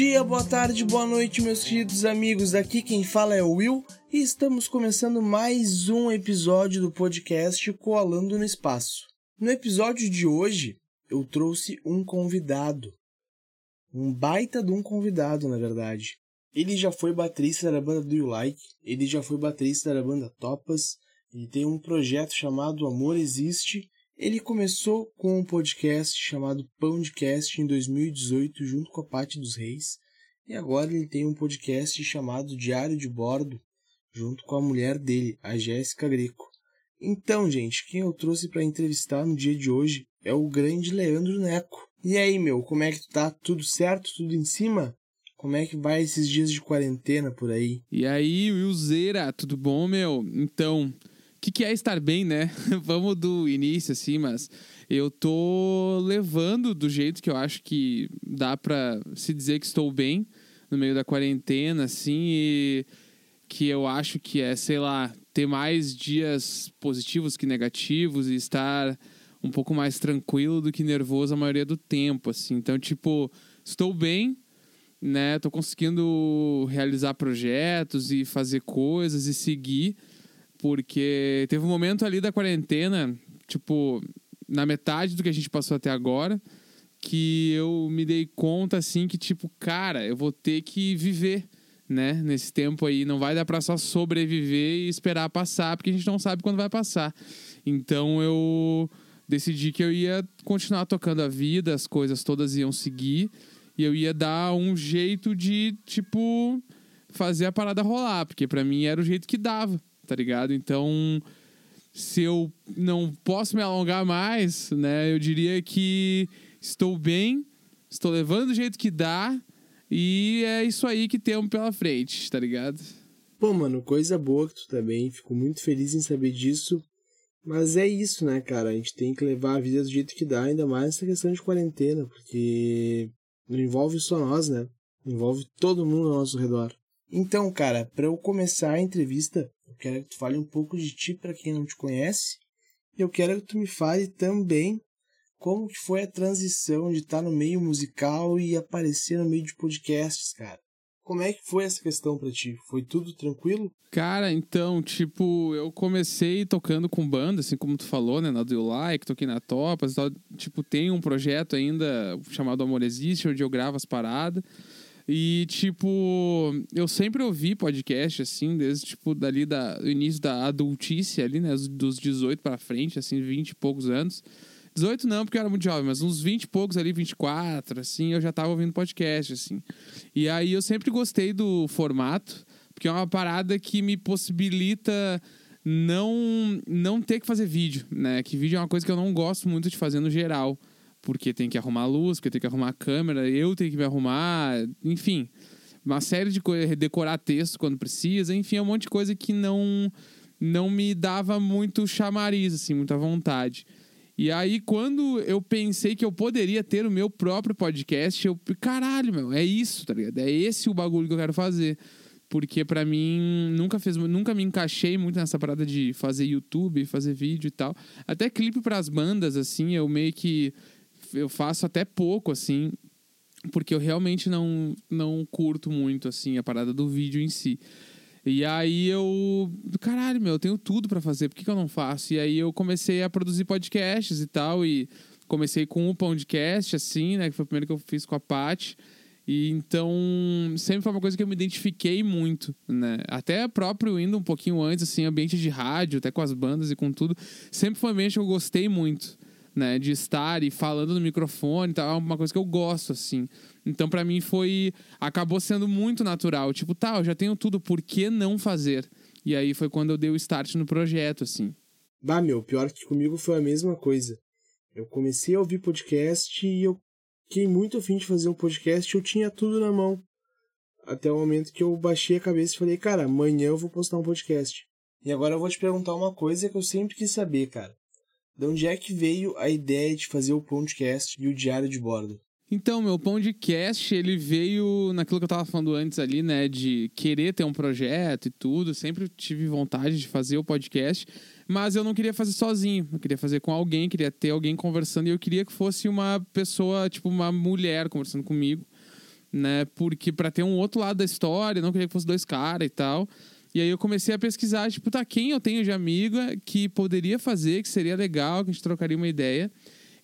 dia, boa tarde, boa noite, meus queridos amigos. Aqui quem fala é o Will e estamos começando mais um episódio do podcast Coalando no Espaço. No episódio de hoje, eu trouxe um convidado. Um baita de um convidado, na verdade. Ele já foi baterista da banda Do You Like, ele já foi baterista da banda Topas, ele tem um projeto chamado Amor Existe. Ele começou com um podcast chamado Pãodcast em 2018 junto com a Patti dos Reis, e agora ele tem um podcast chamado Diário de Bordo junto com a mulher dele, a Jéssica Greco. Então, gente, quem eu trouxe para entrevistar no dia de hoje é o grande Leandro Neco. E aí, meu, como é que tu tá? Tudo certo? Tudo em cima? Como é que vai esses dias de quarentena por aí? E aí, Wilzeira, tudo bom, meu? Então, que, que é estar bem, né? Vamos do início, assim, mas eu tô levando do jeito que eu acho que dá pra se dizer que estou bem no meio da quarentena, assim, e que eu acho que é, sei lá, ter mais dias positivos que negativos e estar um pouco mais tranquilo do que nervoso a maioria do tempo, assim. Então, tipo, estou bem, né? Tô conseguindo realizar projetos e fazer coisas e seguir, porque teve um momento ali da quarentena, tipo, na metade do que a gente passou até agora, que eu me dei conta, assim, que, tipo, cara, eu vou ter que viver né? Nesse tempo aí, não vai dar para só sobreviver e esperar passar, porque a gente não sabe quando vai passar. Então eu decidi que eu ia continuar tocando a vida, as coisas todas iam seguir e eu ia dar um jeito de, tipo, fazer a parada rolar, porque para mim era o jeito que dava, tá ligado? Então, se eu não posso me alongar mais, né, eu diria que estou bem, estou levando do jeito que dá e é isso aí que temos pela frente, tá ligado? Pô, mano, coisa boa que tu. Tá Fico muito feliz em saber disso. Mas é isso, né, cara? A gente tem que levar a vida do jeito que dá, ainda mais essa questão de quarentena, porque não envolve só nós, né? Envolve todo mundo ao nosso redor. Então, cara, para eu começar a entrevista, quero que tu fale um pouco de ti para quem não te conhece. E eu quero que tu me fale também como que foi a transição de estar tá no meio musical e aparecer no meio de podcasts, cara? Como é que foi essa questão para ti? Foi tudo tranquilo? Cara, então, tipo, eu comecei tocando com banda, assim como tu falou, né, na Do You Like, toquei na Topas, tal. tipo, tem um projeto ainda chamado Amor Existe, onde eu gravo as paradas. E, tipo, eu sempre ouvi podcast, assim, desde, tipo, dali da, do início da adultice ali, né, dos 18 para frente, assim, 20 e poucos anos. 18 não, porque eu era muito jovem, mas uns 20 e poucos ali, 24, assim, eu já tava ouvindo podcast, assim. E aí eu sempre gostei do formato, porque é uma parada que me possibilita não não ter que fazer vídeo, né? Que vídeo é uma coisa que eu não gosto muito de fazer no geral, porque tem que arrumar luz, porque tem que arrumar a câmera, eu tenho que me arrumar, enfim, uma série de coisas, decorar texto quando precisa, enfim, um monte de coisa que não não me dava muito chamariz, assim, muita vontade. E aí, quando eu pensei que eu poderia ter o meu próprio podcast, eu, caralho, meu, é isso, tá ligado? É esse o bagulho que eu quero fazer. Porque para mim, nunca fez, nunca me encaixei muito nessa parada de fazer YouTube, fazer vídeo e tal. Até clipe para as bandas, assim, eu meio que. Eu faço até pouco, assim, porque eu realmente não, não curto muito, assim, a parada do vídeo em si. E aí eu. Caralho, meu, eu tenho tudo para fazer, por que, que eu não faço? E aí eu comecei a produzir podcasts e tal. E comecei com o podcast, assim, né? Que foi o primeiro que eu fiz com a Paty. E então, sempre foi uma coisa que eu me identifiquei muito, né? Até próprio indo um pouquinho antes, assim, ambiente de rádio, até com as bandas e com tudo. Sempre foi um ambiente que eu gostei muito, né? De estar e falando no microfone tal. É uma coisa que eu gosto, assim. Então, para mim, foi. Acabou sendo muito natural. Tipo, tá, eu já tenho tudo, por que não fazer? E aí foi quando eu dei o start no projeto, assim. Bah, meu, pior que comigo foi a mesma coisa. Eu comecei a ouvir podcast e eu fiquei muito afim de fazer um podcast eu tinha tudo na mão. Até o momento que eu baixei a cabeça e falei, cara, amanhã eu vou postar um podcast. E agora eu vou te perguntar uma coisa que eu sempre quis saber, cara. De onde é que veio a ideia de fazer o podcast e o diário de bordo? Então, meu pão de cast, ele veio naquilo que eu tava falando antes ali, né? De querer ter um projeto e tudo. Sempre tive vontade de fazer o podcast, mas eu não queria fazer sozinho. Eu queria fazer com alguém, queria ter alguém conversando e eu queria que fosse uma pessoa, tipo, uma mulher conversando comigo. né? Porque para ter um outro lado da história, não queria que fosse dois caras e tal. E aí eu comecei a pesquisar, tipo, tá, quem eu tenho de amiga que poderia fazer, que seria legal, que a gente trocaria uma ideia.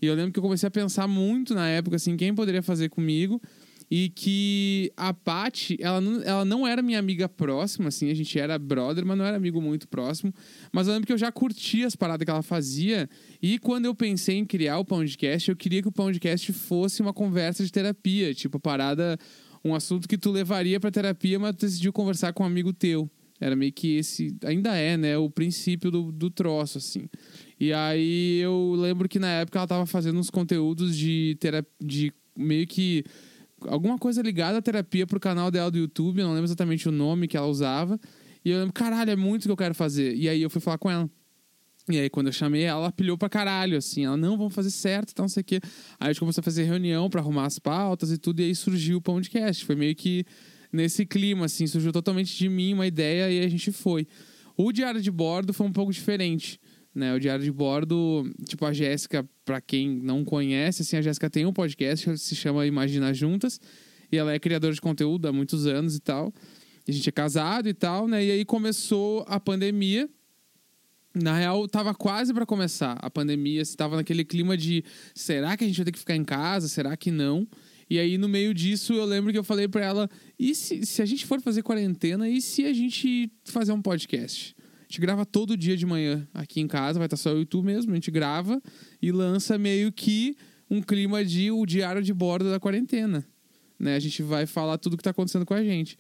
E eu lembro que eu comecei a pensar muito na época, assim, quem poderia fazer comigo. E que a Paty, ela não, ela não era minha amiga próxima, assim, a gente era brother, mas não era amigo muito próximo. Mas eu lembro que eu já curtia as paradas que ela fazia. E quando eu pensei em criar o podcast, eu queria que o podcast fosse uma conversa de terapia. Tipo, parada, um assunto que tu levaria pra terapia, mas tu decidiu conversar com um amigo teu. Era meio que esse. Ainda é, né? O princípio do, do troço, assim. E aí eu lembro que na época ela tava fazendo uns conteúdos de terapia. De meio que. Alguma coisa ligada à terapia pro canal dela do YouTube. Eu não lembro exatamente o nome que ela usava. E eu lembro, caralho, é muito que eu quero fazer. E aí eu fui falar com ela. E aí, quando eu chamei ela, ela pilhou pra caralho, assim. Ela, não, vamos fazer certo, então não sei o quê. Aí a gente começou a fazer reunião para arrumar as pautas e tudo. E aí surgiu o podcast. Foi meio que nesse clima, assim, surgiu totalmente de mim uma ideia e a gente foi. O diário de bordo foi um pouco diferente, né? O diário de bordo, tipo, a Jéssica, para quem não conhece, assim, a Jéssica tem um podcast que se chama Imagina Juntas, e ela é criadora de conteúdo há muitos anos e tal. E a gente é casado e tal, né? E aí começou a pandemia. Na real, tava quase para começar a pandemia, estava naquele clima de será que a gente vai ter que ficar em casa? Será que não? E aí, no meio disso, eu lembro que eu falei pra ela: e se, se a gente for fazer quarentena, e se a gente fazer um podcast? A gente grava todo dia de manhã aqui em casa, vai estar só eu e tu mesmo. A gente grava e lança meio que um clima de o diário de bordo da quarentena. Né? A gente vai falar tudo que tá acontecendo com a gente.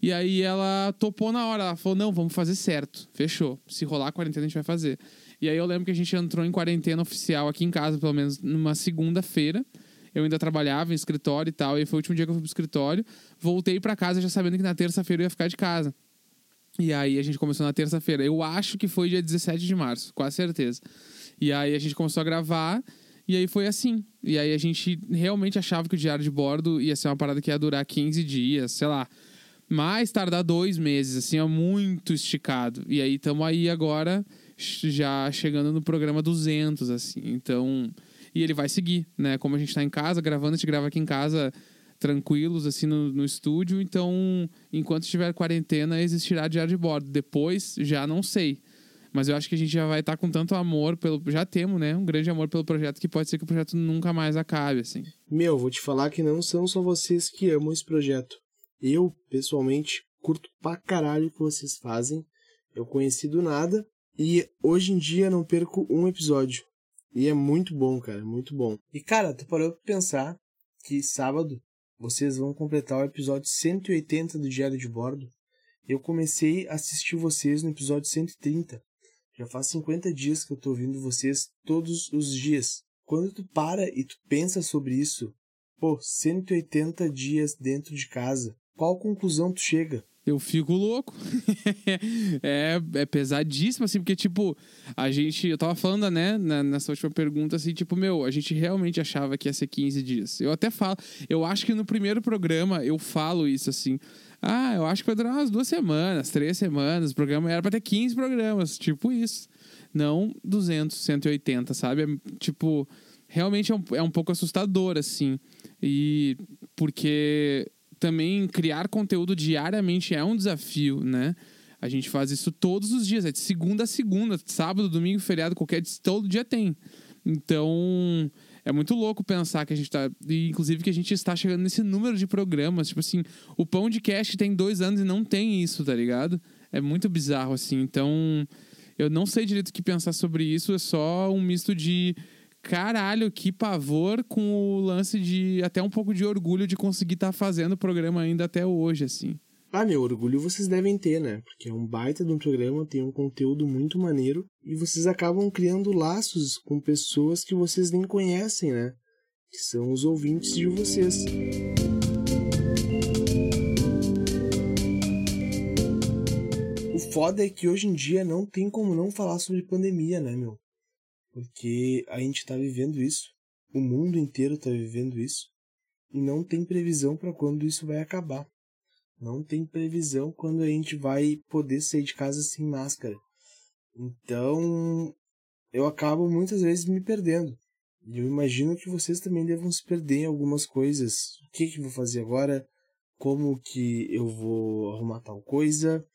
E aí ela topou na hora, ela falou: não, vamos fazer certo. Fechou. Se rolar a quarentena, a gente vai fazer. E aí eu lembro que a gente entrou em quarentena oficial aqui em casa, pelo menos numa segunda-feira. Eu ainda trabalhava em escritório e tal, e foi o último dia que eu fui pro escritório. Voltei para casa já sabendo que na terça-feira eu ia ficar de casa. E aí a gente começou na terça-feira. Eu acho que foi dia 17 de março, quase certeza. E aí a gente começou a gravar, e aí foi assim. E aí a gente realmente achava que o diário de bordo ia ser uma parada que ia durar 15 dias, sei lá. Mais tardar dois meses, assim, é muito esticado. E aí estamos aí agora, já chegando no programa 200, assim. Então, e ele vai seguir, né? Como a gente tá em casa gravando, a gente grava aqui em casa tranquilos, assim, no, no estúdio. Então, enquanto estiver quarentena, existirá diário de bordo. Depois, já não sei. Mas eu acho que a gente já vai estar tá com tanto amor pelo. Já temos, né? Um grande amor pelo projeto que pode ser que o projeto nunca mais acabe, assim. Meu, vou te falar que não são só vocês que amam esse projeto. Eu, pessoalmente, curto pra caralho o que vocês fazem. Eu conheci do nada e hoje em dia não perco um episódio. E é muito bom, cara, muito bom. E cara, tu parou pra pensar que sábado vocês vão completar o episódio 180 do Diário de Bordo. Eu comecei a assistir vocês no episódio 130. Já faz 50 dias que eu tô ouvindo vocês todos os dias. Quando tu para e tu pensa sobre isso, pô, 180 dias dentro de casa, qual conclusão tu chega? Eu fico louco. é, é pesadíssimo, assim, porque, tipo, a gente. Eu tava falando, né, nessa última pergunta, assim, tipo, meu, a gente realmente achava que ia ser 15 dias. Eu até falo, eu acho que no primeiro programa eu falo isso, assim. Ah, eu acho que vai durar umas duas semanas, três semanas. O programa era pra ter 15 programas, tipo isso. Não 200, 180, sabe? É, tipo, realmente é um, é um pouco assustador, assim. E porque também criar conteúdo diariamente é um desafio, né? A gente faz isso todos os dias, é de segunda a segunda, sábado, domingo, feriado, qualquer todo dia tem. Então, é muito louco pensar que a gente tá. Inclusive, que a gente está chegando nesse número de programas. Tipo assim, o Pão de Cast tem dois anos e não tem isso, tá ligado? É muito bizarro, assim. Então, eu não sei direito o que pensar sobre isso. É só um misto de caralho, que pavor com o lance de até um pouco de orgulho de conseguir estar tá fazendo o programa ainda até hoje, assim. Ah, meu, orgulho vocês devem ter, né? Porque é um baita de um programa, tem um conteúdo muito maneiro e vocês acabam criando laços com pessoas que vocês nem conhecem, né? Que são os ouvintes de vocês. O foda é que hoje em dia não tem como não falar sobre pandemia, né, meu? Porque a gente está vivendo isso, o mundo inteiro está vivendo isso, e não tem previsão para quando isso vai acabar. Não tem previsão quando a gente vai poder sair de casa sem máscara. Então, eu acabo muitas vezes me perdendo. E eu imagino que vocês também devam se perder em algumas coisas. O que que eu vou fazer agora? Como que eu vou arrumar tal coisa?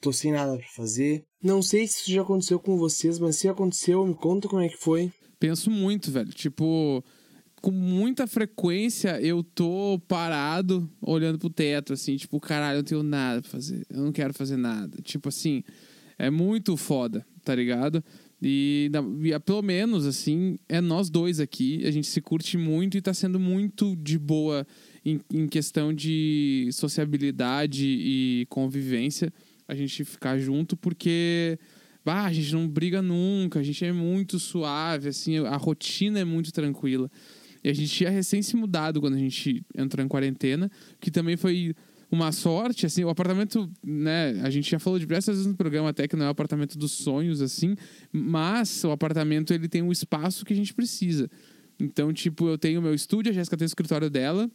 Tô sem nada para fazer. Não sei se isso já aconteceu com vocês, mas se aconteceu, me conta como é que foi. Penso muito, velho. Tipo, com muita frequência eu tô parado olhando pro teto, assim, tipo, caralho, eu não tenho nada pra fazer. Eu não quero fazer nada. Tipo assim, é muito foda, tá ligado? E, e, pelo menos, assim, é nós dois aqui. A gente se curte muito e tá sendo muito de boa em, em questão de sociabilidade e convivência a gente ficar junto, porque bah, a gente não briga nunca, a gente é muito suave, assim, a rotina é muito tranquila. E a gente tinha recém se mudado quando a gente entrou em quarentena, que também foi uma sorte, assim, o apartamento, né, a gente já falou diversas vezes no programa até que não é o apartamento dos sonhos, assim, mas o apartamento, ele tem o espaço que a gente precisa. Então, tipo, eu tenho meu estúdio, a Jéssica tem o escritório dela,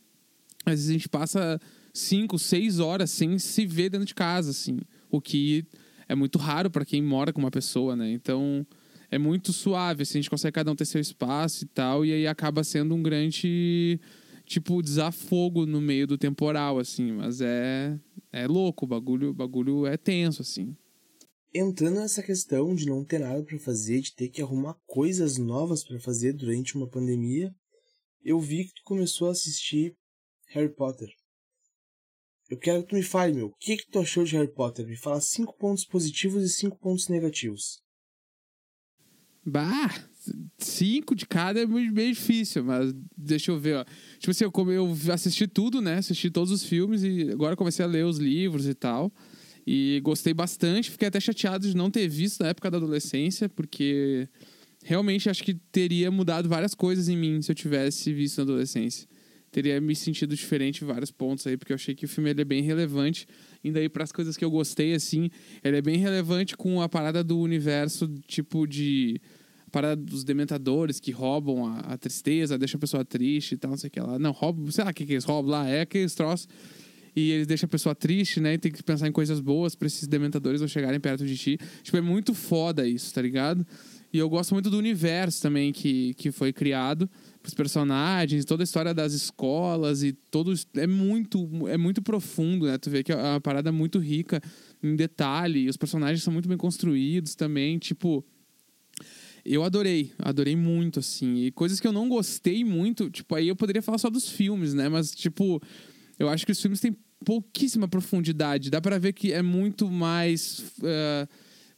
às vezes a gente passa cinco, seis horas sem se ver dentro de casa, assim, o que é muito raro para quem mora com uma pessoa, né, então é muito suave, assim, a gente consegue cada um ter seu espaço e tal, e aí acaba sendo um grande, tipo, desafogo no meio do temporal, assim, mas é, é louco, o bagulho, bagulho é tenso, assim. Entrando nessa questão de não ter nada para fazer, de ter que arrumar coisas novas para fazer durante uma pandemia, eu vi que tu começou a assistir Harry Potter. Eu quero que tu me fale, meu, o que, que tu achou de Harry Potter? Me fala cinco pontos positivos e cinco pontos negativos. Bah, cinco de cada é meio difícil, mas deixa eu ver, ó. Tipo assim, eu, eu assisti tudo, né? Assisti todos os filmes e agora comecei a ler os livros e tal. E gostei bastante, fiquei até chateado de não ter visto na época da adolescência, porque realmente acho que teria mudado várias coisas em mim se eu tivesse visto na adolescência. Teria me sentido diferente em vários pontos aí, porque eu achei que o filme ele é bem relevante. Indo aí para as coisas que eu gostei, assim, ele é bem relevante com a parada do universo, tipo de. A parada dos dementadores que roubam a, a tristeza, deixa a pessoa triste e tal, não sei o que lá. Não, roubam, sei lá o que, que eles roubam lá, é aqueles troços. E eles deixam a pessoa triste, né? E tem que pensar em coisas boas para esses dementadores não chegarem perto de ti. Tipo, é muito foda isso, tá ligado? E eu gosto muito do universo também que, que foi criado os personagens, toda a história das escolas e todos é muito é muito profundo, né? Tu vê que é uma parada muito rica em detalhe, os personagens são muito bem construídos também, tipo eu adorei, adorei muito assim. E coisas que eu não gostei muito, tipo, aí eu poderia falar só dos filmes, né? Mas tipo, eu acho que os filmes têm pouquíssima profundidade. Dá para ver que é muito mais uh,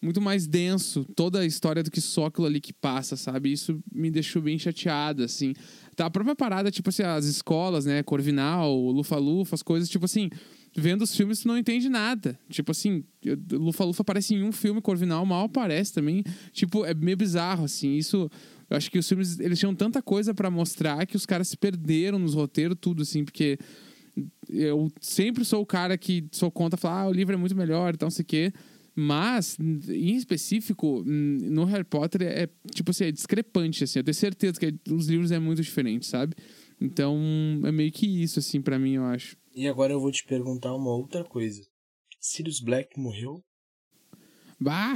muito mais denso toda a história do que só aquilo ali que passa, sabe? Isso me deixou bem chateado, assim. Tá, a própria parada, tipo assim, as escolas, né? Corvinal, Lufa-Lufa, as coisas, tipo assim, vendo os filmes tu não entende nada. Tipo assim, Lufa-Lufa aparece em um filme, Corvinal mal aparece também. Tipo, é meio bizarro, assim. Isso. Eu acho que os filmes, eles tinham tanta coisa para mostrar que os caras se perderam nos roteiros, tudo, assim, porque eu sempre sou o cara que sou contra falar, ah, o livro é muito melhor e tal, sei o quê. Mas, em específico, no Harry Potter é, tipo assim, é discrepante, assim. Eu tenho certeza que os livros é muito diferente, sabe? Então, é meio que isso, assim, para mim, eu acho. E agora eu vou te perguntar uma outra coisa. Sirius Black morreu? Bah!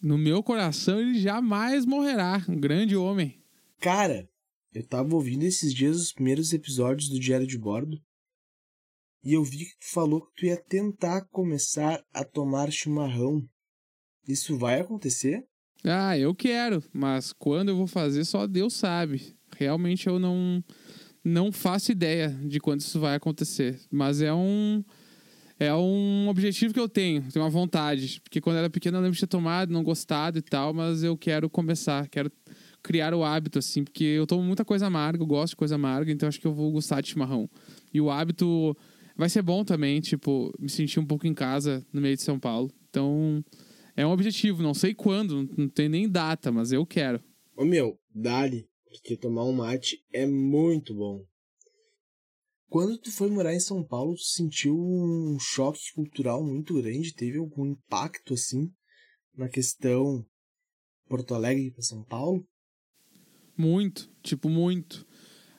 No meu coração ele jamais morrerá. Um grande homem. Cara, eu tava ouvindo esses dias os primeiros episódios do Diário de Bordo e eu vi que tu falou que tu ia tentar começar a tomar chimarrão. Isso vai acontecer? Ah, eu quero, mas quando eu vou fazer só Deus sabe. Realmente eu não não faço ideia de quando isso vai acontecer, mas é um é um objetivo que eu tenho, tenho uma vontade, porque quando era pequeno eu lembro de ter tomado, não gostado e tal, mas eu quero começar, quero criar o hábito assim, porque eu tomo muita coisa amarga, eu gosto de coisa amarga, então acho que eu vou gostar de chimarrão. E o hábito vai ser bom também, tipo, me sentir um pouco em casa no meio de São Paulo. Então, é um objetivo, não sei quando, não tem nem data, mas eu quero. Ô meu, dali, porque tomar um mate é muito bom. Quando tu foi morar em São Paulo, tu sentiu um choque cultural muito grande? Teve algum impacto assim na questão Porto Alegre para São Paulo? Muito, tipo, muito.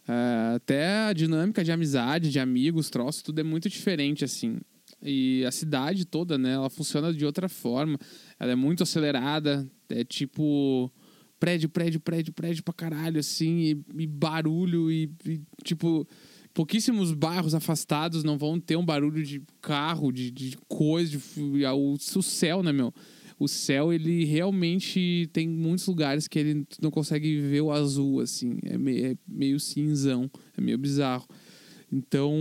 Uh, até a dinâmica de amizade, de amigos, troços, tudo é muito diferente, assim. E a cidade toda, né, ela funciona de outra forma. Ela é muito acelerada, é tipo prédio, prédio, prédio, prédio pra caralho, assim, e, e barulho, e, e, tipo, pouquíssimos bairros afastados não vão ter um barulho de carro, de, de coisa, de, o, o céu, né, meu? O céu, ele realmente tem muitos lugares que ele não consegue ver o azul, assim, é meio, é meio cinzão, é meio bizarro. Então,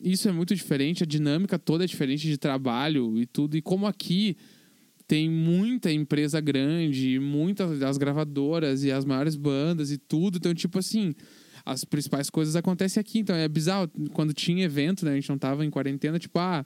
isso é muito diferente, a dinâmica toda é diferente de trabalho e tudo. E como aqui tem muita empresa grande, muitas das gravadoras e as maiores bandas e tudo, então, tipo assim, as principais coisas acontecem aqui. Então, é bizarro. Quando tinha evento, né, a gente não tava em quarentena, tipo, ah,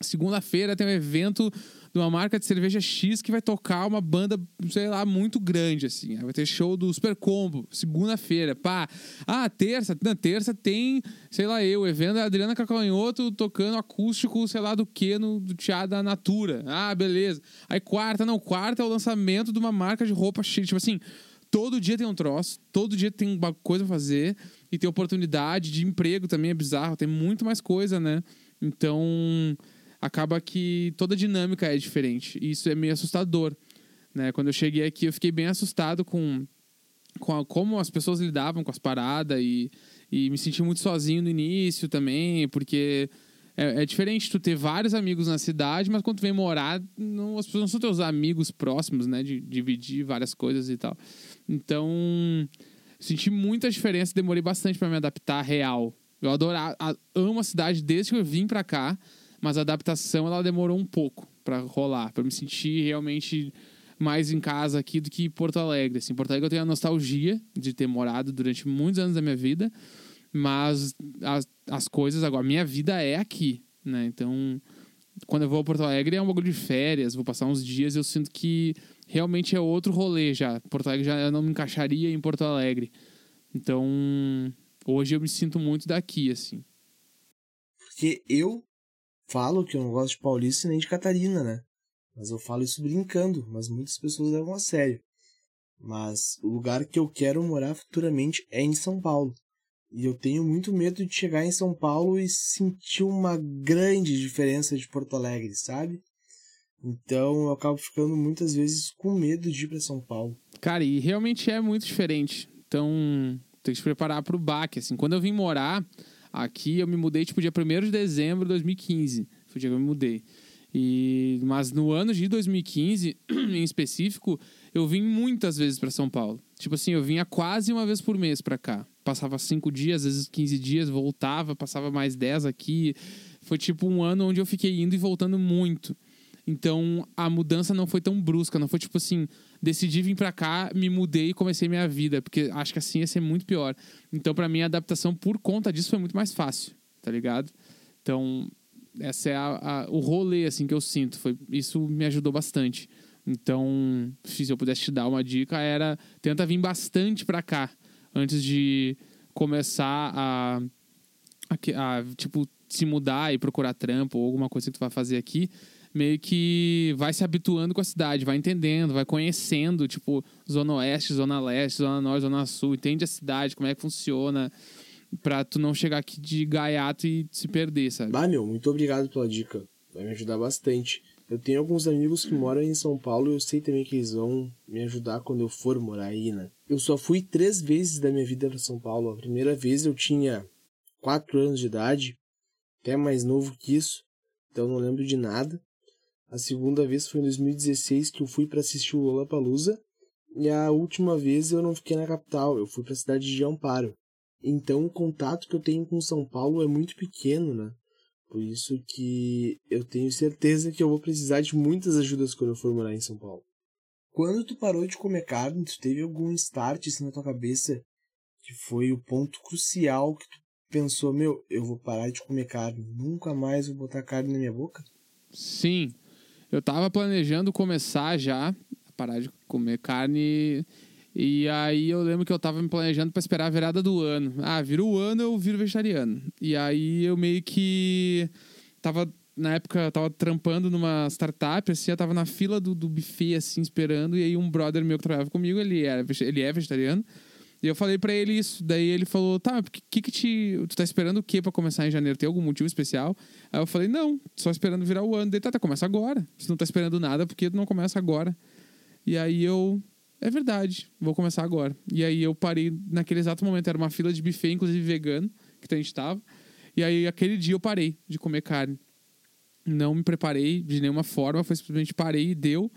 segunda-feira tem um evento de uma marca de cerveja X que vai tocar uma banda, sei lá, muito grande, assim. Vai ter show do Super Combo, segunda-feira, pá. Ah, terça, na terça tem, sei lá, eu, evento da Adriana Cacanhoto tocando acústico, sei lá do que, no do Teatro da Natura. Ah, beleza. Aí quarta, não, quarta é o lançamento de uma marca de roupa X, tipo assim... Todo dia tem um troço, todo dia tem uma coisa a fazer e tem oportunidade de emprego também é bizarro, tem muito mais coisa, né? Então, acaba que toda a dinâmica é diferente. E isso é meio assustador. Né? Quando eu cheguei aqui, eu fiquei bem assustado com, com a, como as pessoas lidavam com as paradas e, e me senti muito sozinho no início também, porque é, é, diferente tu ter vários amigos na cidade, mas quando tu vem morar, não, as pessoas não são teus amigos próximos, né? De dividir várias coisas e tal. Então, senti muita diferença, demorei bastante para me adaptar real. Eu adoro, amo a cidade desde que eu vim para cá mas a adaptação ela demorou um pouco para rolar, para me sentir realmente mais em casa aqui do que Porto Alegre. Assim, Porto Alegre eu tenho a nostalgia de ter morado durante muitos anos da minha vida, mas as, as coisas agora, minha vida é aqui, né? Então, quando eu vou a Porto Alegre é um bagulho de férias, vou passar uns dias, eu sinto que realmente é outro rolê já. Porto Alegre já eu não me encaixaria em Porto Alegre. Então, hoje eu me sinto muito daqui, assim. Porque eu falo que eu não gosto de Paulista nem de Catarina, né? Mas eu falo isso brincando, mas muitas pessoas levam a sério. Mas o lugar que eu quero morar futuramente é em São Paulo. E eu tenho muito medo de chegar em São Paulo e sentir uma grande diferença de Porto Alegre, sabe? Então eu acabo ficando muitas vezes com medo de ir para São Paulo. Cara, e realmente é muito diferente. Então tem que se preparar para o baque. Assim, quando eu vim morar, Aqui eu me mudei, tipo, dia 1 de dezembro de 2015. Foi o dia que eu me mudei. E, mas no ano de 2015, em específico, eu vim muitas vezes para São Paulo. Tipo assim, eu vinha quase uma vez por mês para cá. Passava cinco dias, às vezes 15 dias, voltava, passava mais 10 aqui. Foi tipo um ano onde eu fiquei indo e voltando muito. Então a mudança não foi tão brusca, não foi tipo assim, decidi vir para cá, me mudei e comecei minha vida, porque acho que assim ia ser muito pior. Então para mim a adaptação por conta disso foi muito mais fácil, tá ligado? Então essa é a, a, o rolê assim que eu sinto, foi isso me ajudou bastante. Então, se eu pudesse te dar uma dica, era tenta vir bastante para cá antes de começar a, a, a, tipo se mudar e procurar trampo ou alguma coisa que tu vai fazer aqui meio que vai se habituando com a cidade, vai entendendo, vai conhecendo, tipo, zona oeste, zona leste, zona norte, zona sul, entende a cidade, como é que funciona, pra tu não chegar aqui de gaiato e se perder, sabe? Bah, meu, muito obrigado pela dica. Vai me ajudar bastante. Eu tenho alguns amigos que moram em São Paulo e eu sei também que eles vão me ajudar quando eu for morar aí, né? Eu só fui três vezes da minha vida para São Paulo. A primeira vez eu tinha quatro anos de idade, até mais novo que isso, então não lembro de nada. A segunda vez foi em 2016 que eu fui para assistir o Lollapalooza. E a última vez eu não fiquei na capital, eu fui para a cidade de Amparo. Então o contato que eu tenho com São Paulo é muito pequeno, né? Por isso que eu tenho certeza que eu vou precisar de muitas ajudas quando eu for morar em São Paulo. Quando tu parou de comer carne, tu teve algum start assim na tua cabeça que foi o ponto crucial que tu pensou, meu, eu vou parar de comer carne, nunca mais vou botar carne na minha boca? Sim, eu tava planejando começar já a parar de comer carne. E aí eu lembro que eu tava me planejando para esperar a virada do ano. Ah, vira o ano, eu viro vegetariano. E aí eu meio que tava na época eu tava trampando numa startup, assim, eu tava na fila do, do buffet, assim, esperando, e aí um brother meu que trabalhava comigo, ele, era, ele é vegetariano, e eu falei para ele isso. Daí ele falou: tá, mas que, que te. Tu tá esperando o quê pra começar em janeiro? Tem algum motivo especial? Aí eu falei: não, só esperando virar o ano. Daí tá, tá, começa agora. Se não tá esperando nada, por que não começa agora? E aí eu é verdade, vou começar agora. E aí eu parei naquele exato momento, era uma fila de buffet, inclusive vegano, que a gente tava. E aí aquele dia eu parei de comer carne. Não me preparei de nenhuma forma, foi simplesmente parei e deu.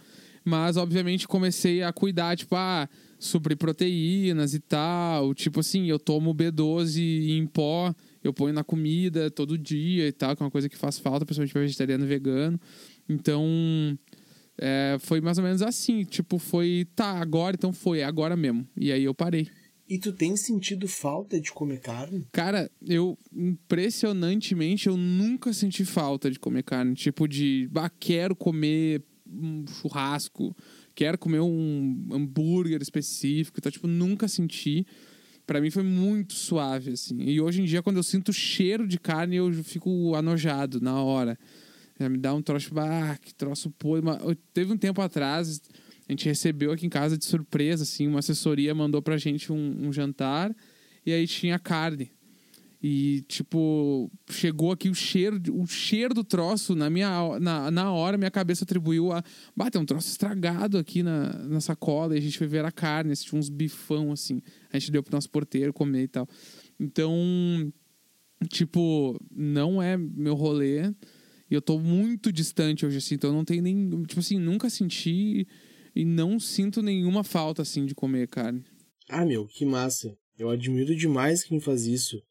Mas, obviamente, comecei a cuidar, tipo, ah, suprir proteínas e tal. Tipo assim, eu tomo B12 em pó, eu ponho na comida todo dia e tal, que é uma coisa que faz falta, principalmente para vegetariano e vegano. Então, é, foi mais ou menos assim. Tipo, foi, tá, agora, então foi, é agora mesmo. E aí eu parei. E tu tem sentido falta de comer carne? Cara, eu, impressionantemente, eu nunca senti falta de comer carne. Tipo, de, ah, quero comer um churrasco, quero comer um hambúrguer específico. Então, tipo, nunca senti. Para mim foi muito suave, assim. E hoje em dia, quando eu sinto cheiro de carne, eu fico anojado na hora. Já me dá um troço, tipo, ah, que troço podre. Teve um tempo atrás, a gente recebeu aqui em casa de surpresa, assim, uma assessoria mandou pra gente um, um jantar e aí tinha carne. E, tipo, chegou aqui o cheiro, o cheiro do troço, na minha na, na hora, minha cabeça atribuiu a. Bateu um troço estragado aqui na, na sacola, e a gente foi ver a carne, tinha uns bifão, assim. A gente deu pro nosso porteiro comer e tal. Então, tipo, não é meu rolê. E eu tô muito distante hoje, assim, então eu não tenho nem. Tipo assim, nunca senti e não sinto nenhuma falta, assim, de comer carne. Ah, meu, que massa. Eu admiro demais quem faz isso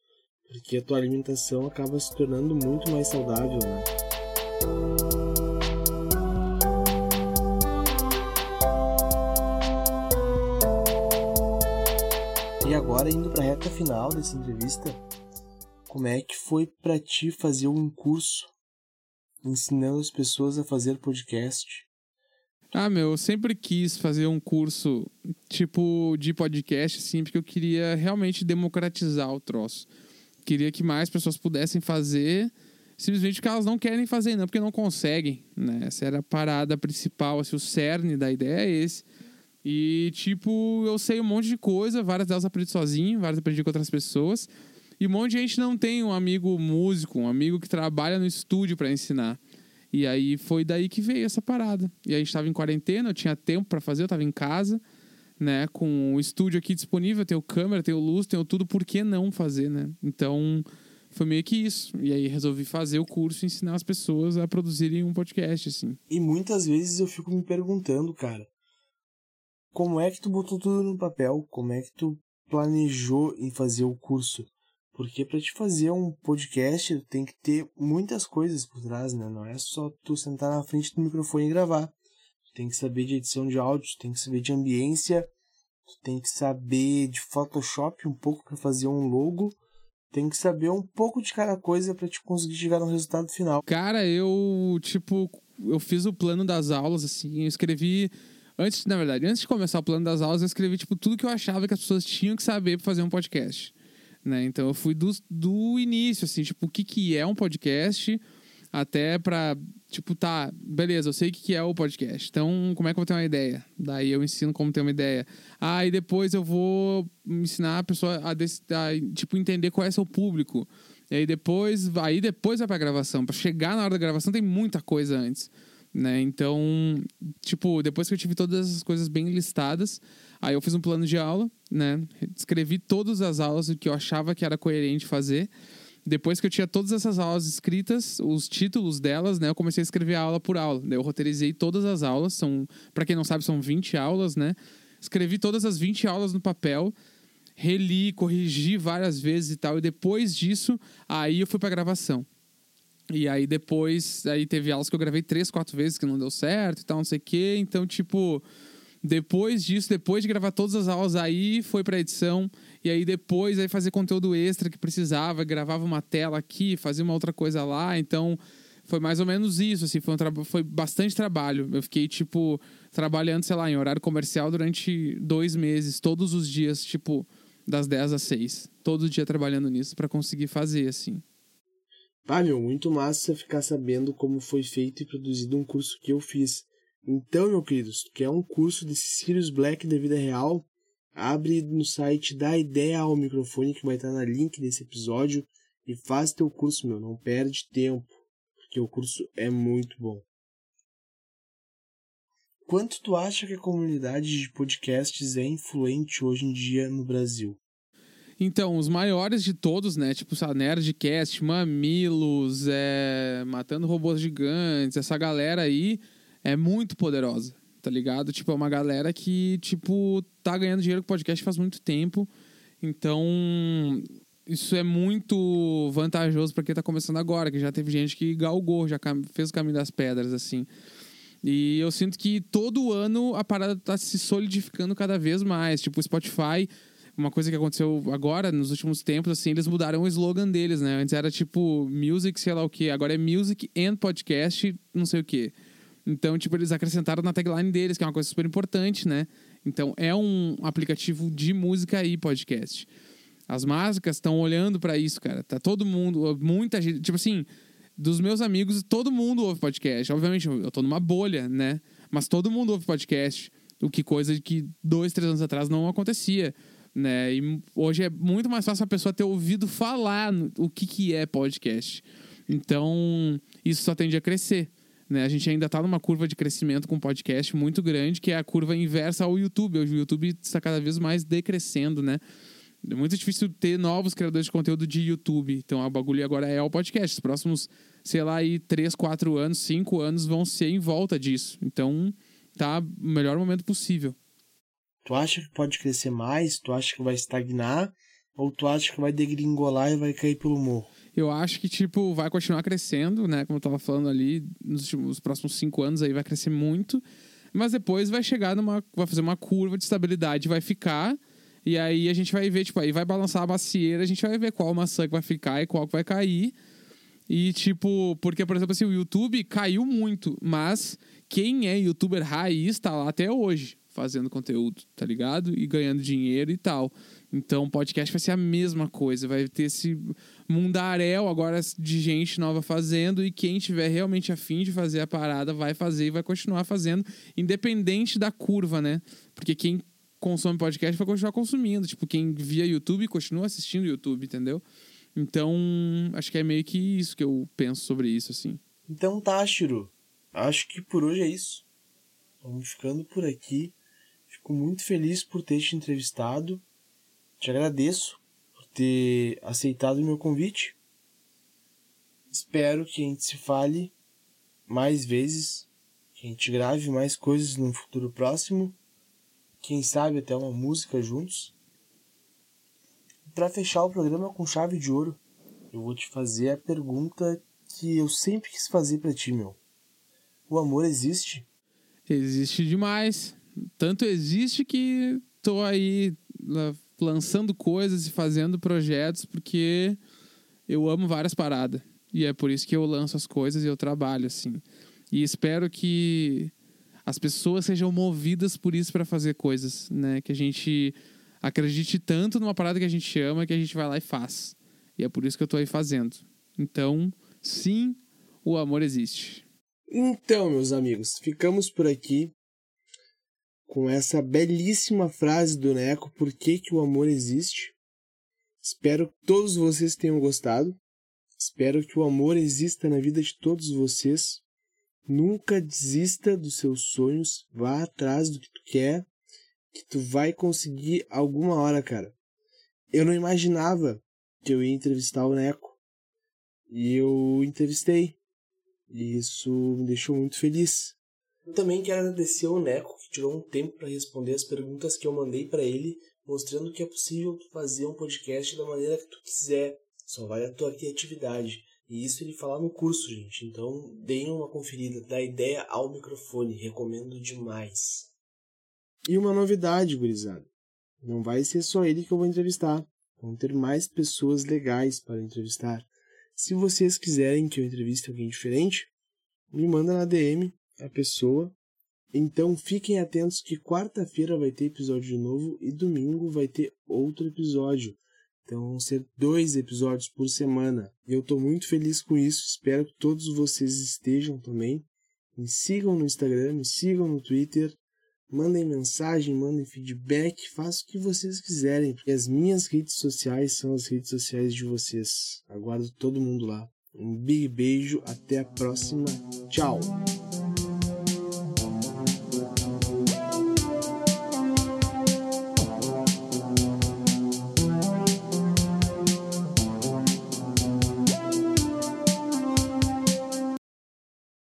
porque a tua alimentação acaba se tornando muito mais saudável, né? E agora indo para a reta final dessa entrevista, como é que foi para ti fazer um curso ensinando as pessoas a fazer podcast? Ah, meu, eu sempre quis fazer um curso tipo de podcast, assim, porque eu queria realmente democratizar o troço queria que mais pessoas pudessem fazer, simplesmente porque elas não querem fazer, não porque não conseguem, né? Essa era a parada principal, assim, o cerne da ideia é esse. E, tipo, eu sei um monte de coisa, várias delas aprendi sozinho, várias aprendi com outras pessoas. E um monte de gente não tem um amigo músico, um amigo que trabalha no estúdio para ensinar. E aí foi daí que veio essa parada. E aí a gente tava em quarentena, eu tinha tempo para fazer, eu tava em casa né? Com o estúdio aqui disponível, tenho câmera, tenho luz, tenho tudo, por que não fazer, né? Então, foi meio que isso. E aí resolvi fazer o curso e ensinar as pessoas a produzirem um podcast, assim. E muitas vezes eu fico me perguntando, cara, como é que tu botou tudo no papel? Como é que tu planejou em fazer o curso? Porque para te fazer um podcast tem que ter muitas coisas por trás, né? Não é só tu sentar na frente do microfone e gravar tem que saber de edição de áudio, tem que saber de ambiência, tem que saber de Photoshop um pouco para fazer um logo, tem que saber um pouco de cada coisa para te conseguir chegar no resultado final. Cara, eu tipo, eu fiz o plano das aulas assim, eu escrevi antes, na verdade, antes de começar o plano das aulas, eu escrevi tipo tudo que eu achava que as pessoas tinham que saber para fazer um podcast. Né? Então eu fui do, do início, assim, tipo, o que, que é um podcast, até para tipo, tá, beleza, eu sei o que é o podcast. Então, como é que eu vou ter uma ideia? Daí eu ensino como ter uma ideia. Ah, depois eu vou ensinar a pessoa a, a tipo, entender qual é seu público. E aí depois, aí depois vai pra gravação. Para chegar na hora da gravação tem muita coisa antes. Né? Então, tipo, depois que eu tive todas essas coisas bem listadas, aí eu fiz um plano de aula, né? Escrevi todas as aulas que eu achava que era coerente fazer. Depois que eu tinha todas essas aulas escritas, os títulos delas, né, eu comecei a escrever aula por aula. Eu roteirizei todas as aulas, são, para quem não sabe, são 20 aulas, né? Escrevi todas as 20 aulas no papel, reli, corrigi várias vezes e tal, e depois disso, aí eu fui para gravação. E aí depois, aí teve aulas que eu gravei três, quatro vezes que não deu certo e tal, não sei o quê. Então, tipo, depois disso, depois de gravar todas as aulas, aí foi pra edição. E aí depois aí fazer conteúdo extra que precisava, gravava uma tela aqui, fazia uma outra coisa lá. Então foi mais ou menos isso, assim, foi, um foi bastante trabalho. Eu fiquei, tipo, trabalhando, sei lá, em horário comercial durante dois meses, todos os dias, tipo, das 10 às 6. Todo dia trabalhando nisso para conseguir fazer, assim. Ah, meu, muito massa ficar sabendo como foi feito e produzido um curso que eu fiz. Então, meu querido, se tu quer um curso desse Sirius Black da vida real, Abre no site da ideia ao microfone que vai estar na link desse episódio e faz teu curso, meu. Não perde tempo, porque o curso é muito bom. quanto tu acha que a comunidade de podcasts é influente hoje em dia no Brasil? Então, os maiores de todos, né? Tipo, sabe, Nerdcast, Mamilos, é... Matando Robôs Gigantes, essa galera aí é muito poderosa, tá ligado? Tipo, é uma galera que, tipo, tá ganhando dinheiro com podcast faz muito tempo. Então, isso é muito vantajoso para quem tá começando agora, que já teve gente que galgou, já fez o caminho das pedras, assim. E eu sinto que todo ano a parada tá se solidificando cada vez mais. Tipo, o Spotify, uma coisa que aconteceu agora, nos últimos tempos, assim, eles mudaram o slogan deles, né? Antes era tipo music, sei lá o que, agora é music and podcast, não sei o que. Então, tipo, eles acrescentaram na tagline deles, que é uma coisa super importante, né? Então, é um aplicativo de música e podcast. As marcas estão olhando para isso, cara. Tá todo mundo, muita gente, tipo assim, dos meus amigos, todo mundo ouve podcast. Obviamente, eu tô numa bolha, né? Mas todo mundo ouve podcast. O que coisa que dois, três anos atrás não acontecia. Né? E hoje é muito mais fácil a pessoa ter ouvido falar o que, que é podcast. Então, isso só tende a crescer. Né? A gente ainda está numa curva de crescimento com podcast muito grande, que é a curva inversa ao YouTube. Hoje o YouTube está cada vez mais decrescendo, né? É muito difícil ter novos criadores de conteúdo de YouTube. Então, o bagulho agora é o podcast. Os próximos, sei lá, aí, 3, 4 anos, 5 anos vão ser em volta disso. Então, tá o melhor momento possível. Tu acha que pode crescer mais? Tu acha que vai estagnar? Ou tu acha que vai degringolar e vai cair pelo morro? Eu acho que, tipo, vai continuar crescendo, né? Como eu tava falando ali, nos últimos, próximos cinco anos aí vai crescer muito. Mas depois vai chegar numa. Vai fazer uma curva de estabilidade, vai ficar. E aí a gente vai ver, tipo, aí vai balançar a macieira, a gente vai ver qual maçã que vai ficar e qual que vai cair. E, tipo, porque, por exemplo, assim, o YouTube caiu muito, mas quem é youtuber raiz tá lá até hoje fazendo conteúdo, tá ligado? E ganhando dinheiro e tal. Então, podcast vai ser a mesma coisa, vai ter esse mundaréu agora de gente nova fazendo e quem tiver realmente afim de fazer a parada vai fazer e vai continuar fazendo, independente da curva, né? Porque quem consome podcast vai continuar consumindo, tipo, quem via YouTube continua assistindo YouTube, entendeu? Então, acho que é meio que isso que eu penso sobre isso, assim. Então tá, Shiro. Acho que por hoje é isso. Vamos ficando por aqui. Fico muito feliz por ter te entrevistado. Te agradeço por ter aceitado o meu convite. Espero que a gente se fale mais vezes, que a gente grave mais coisas no futuro próximo. Quem sabe até uma música juntos. Para fechar o programa com chave de ouro, eu vou te fazer a pergunta que eu sempre quis fazer para ti, meu. O amor existe? Existe demais. Tanto existe que tô aí lançando coisas e fazendo projetos porque eu amo várias paradas. E é por isso que eu lanço as coisas e eu trabalho assim. E espero que as pessoas sejam movidas por isso para fazer coisas, né? Que a gente acredite tanto numa parada que a gente ama que a gente vai lá e faz. E é por isso que eu tô aí fazendo. Então, sim, o amor existe. Então, meus amigos, ficamos por aqui com essa belíssima frase do Neco, por que, que o amor existe. Espero que todos vocês tenham gostado. Espero que o amor exista na vida de todos vocês. Nunca desista dos seus sonhos, vá atrás do que tu quer, que tu vai conseguir alguma hora, cara. Eu não imaginava que eu ia entrevistar o Neco. E eu entrevistei. E isso me deixou muito feliz. Eu também quero agradecer ao Neco, tirou um tempo para responder as perguntas que eu mandei para ele, mostrando que é possível fazer um podcast da maneira que tu quiser. Só vale a tua criatividade. E isso ele fala no curso, gente. Então, deem uma conferida. Dá ideia ao microfone. Recomendo demais. E uma novidade, gurizada. Não vai ser só ele que eu vou entrevistar. Vão ter mais pessoas legais para entrevistar. Se vocês quiserem que eu entreviste alguém diferente, me manda na DM a pessoa. Então fiquem atentos que quarta-feira vai ter episódio novo e domingo vai ter outro episódio. Então vão ser dois episódios por semana. E eu estou muito feliz com isso. Espero que todos vocês estejam também. Me sigam no Instagram, me sigam no Twitter. Mandem mensagem, mandem feedback, façam o que vocês quiserem, porque as minhas redes sociais são as redes sociais de vocês. Aguardo todo mundo lá. Um big beijo, até a próxima. Tchau!